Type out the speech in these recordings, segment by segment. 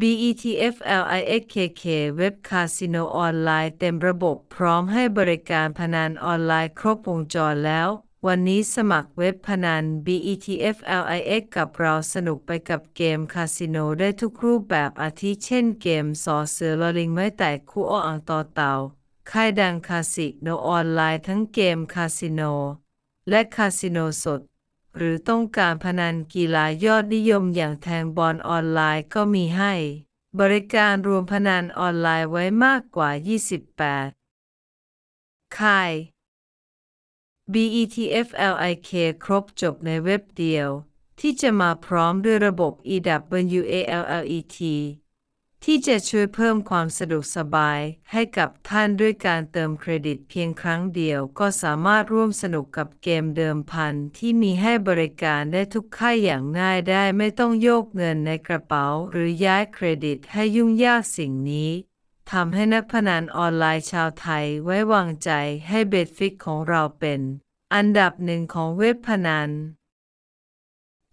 BETFLIXKK เว็บคาสิโนออนไลน์เต็มระบบพร้อมให้บริการพนันออนไลน์ครบวงจรแล้ว วันนี้สมัครเว็บพนัน BETFLIX กับเราสนุกไปกับเกมคาสิโนได้ทุกรูปแบบอาทิเช่นเกมสอเสือลอลิงไม้แต่คู่ออังต่อเต่าค่ายดังคาสิโนออนไลน์ทั้งเกมคาสิโนและคาสิโนสด หรือต้องการพนันกีฬายอดนิยมอย่างแทงบอลออนไลน์ก็มีให้ บริการรวมพนันออนไลน์ไว้มากกว่า 28 ค่าย BETFLIK ครบจบในเว็บเดียว ที่จะมาพร้อมด้วยระบบ EWALLET ที่จะช่วยเพิ่มความสะดวกสบายให้กับท่านด้วยการเติมเครดิตเพียงครั้งเดียว ก็สามารถร่วมสนุกกับเกมเดิมพันที่มีให้บริการได้ทุกค่ายอย่างง่ายได้ไม่ต้องโยกเงินในกระเป๋า หรือย้ายเครดิตให้ยุ่งยากสิ่งนี้ทำให้นักพนันออนไลน์ชาวไทยไว้วางใจให้ BETFLIX ของเราเป็น อันดับหนึ่งของเว็บพนัน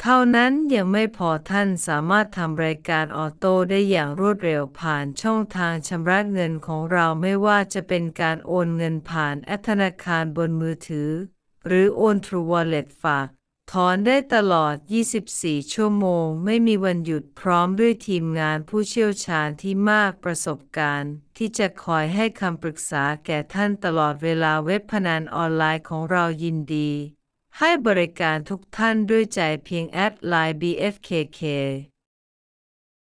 เท่านั้นยังไม่พอท่านสามารถทำรายการ auto ได้อย่างรวดเร็วผ่านช่องทางชำระเงินของเราไม่ว่าจะเป็นการโอนเงินผ่านแอปธนาคารบนมือถือ หรือโอน True Wallet ฝาก ถอนได้ตลอด 24 ชั่วโมง ไม่มีวันหยุดพร้อมด้วยทีมงานผู้เชี่ยวชาญที่มากประสบการณ์ ที่จะคอยให้คำปรึกษาแก่ท่านตลอดเวลาเว็บพนันออนไลน์ของเรายินดี ให้บริการทุกท่านด้วยใจเพียงแอดไลน์ BFKK